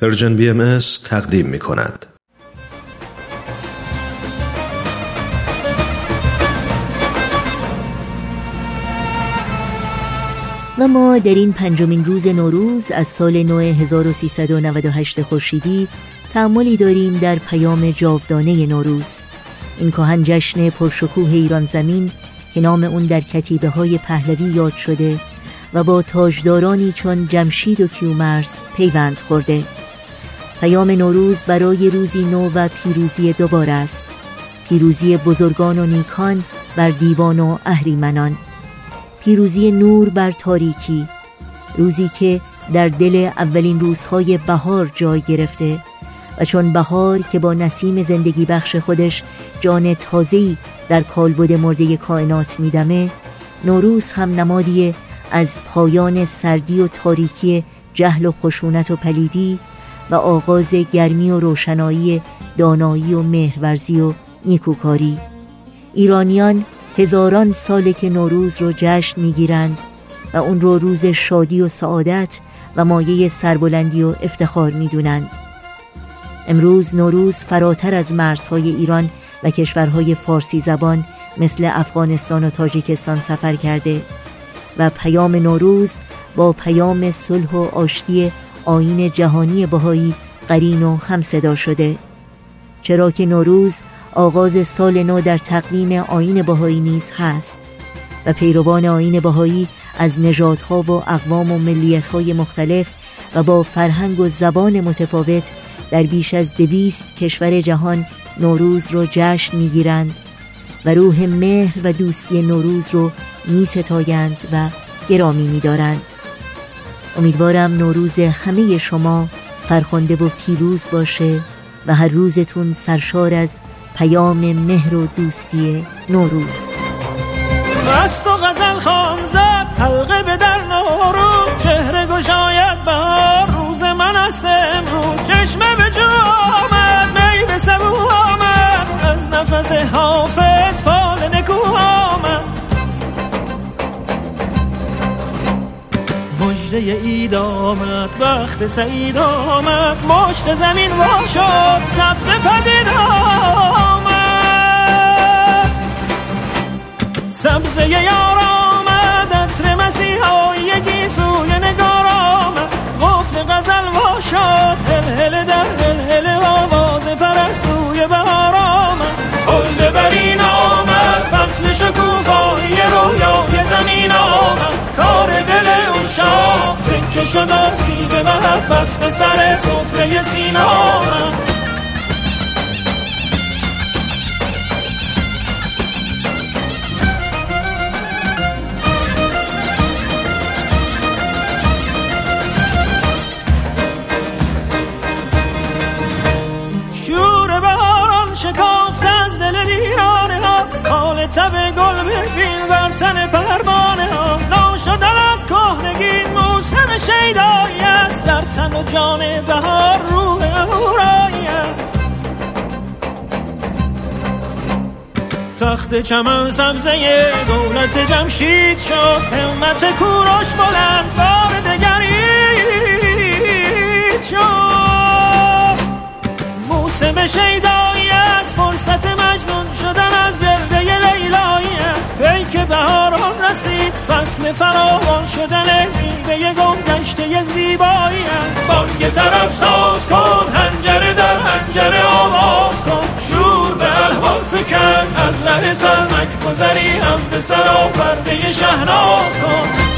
Persian BM تقدیم می کند. و ما در این پنجمین روز نوروز از سال نو 1398 خورشیدی تأملی داریم در پیام جاودانه نوروز این کهن جشن پرشکوه ایران زمین که نام اون در کتیبه های پهلوی یاد شده و با تاجدارانی چون جمشید و کیومرس پیوند خورده پیام نوروز برای روزی نو و پیروزی دوباره است. پیروزی بزرگان و نیکان بر دیوان و اهریمنان. پیروزی نور بر تاریکی. روزی که در دل اولین روزهای بهار جای گرفته و چون بهار که با نسیم زندگی بخش خودش جان تازه‌ای در کالبد مرده کائنات میدمه نوروز هم نمادی از پایان سردی و تاریکی جهل و خشونت و پلیدی و آغاز گرمی و روشنایی دانایی و مهرورزی و نیکوکاری. ایرانیان هزاران ساله که نوروز رو جشن می‌گیرند و اون رو روز شادی و سعادت و مایه سربلندی و افتخار می‌دونند. امروز نوروز فراتر از مرزهای ایران و کشورهای فارسی زبان مثل افغانستان و تاجیکستان سفر کرده و پیام نوروز با پیام صلح و آشتی آین جهانی بهایی قرین و هم صدا شده چرا که نوروز آغاز سال نو در تقویم آین بهایی نیز هست و پیروان آین بهایی از نژادها و اقوام و ملیتهای مختلف و با فرهنگ و زبان متفاوت در بیش از دویست کشور جهان نوروز رو جشن می‌گیرند و روح مهر و دوستی نوروز رو می ستایند و گرامی می دارند. امیدوارم نوروز همه شما فرخنده و پیروز باشه و هر روزتون سرشار از پیام مهر و دوستی نوروز. است و غزل خام زد حلقه به در نوروز. چهره گشاید بهار روز من است امروز. چشمه به جو آمد می به سبو آمد. از نفس حافظ مجده اید آمد وقت سعید آمد. مشت زمین وا شد سبز پدید آمد. سر صفره سینا. جان بهار روح اورایی است. تخت چمن سبزه دولت جمشید شد همت کوروش بلند بار دگرید شد. موسم شیدایی است فرصت مجنون شدن از گرده لیلایی است. ای که بهاران رسید فصل فراوان شدن میوه بانگ طرب ساز کن هنجره در هنجره آواز کن. شور به الوان فکن از ره سرمک گذری هم به سرا پرده شهناز کن.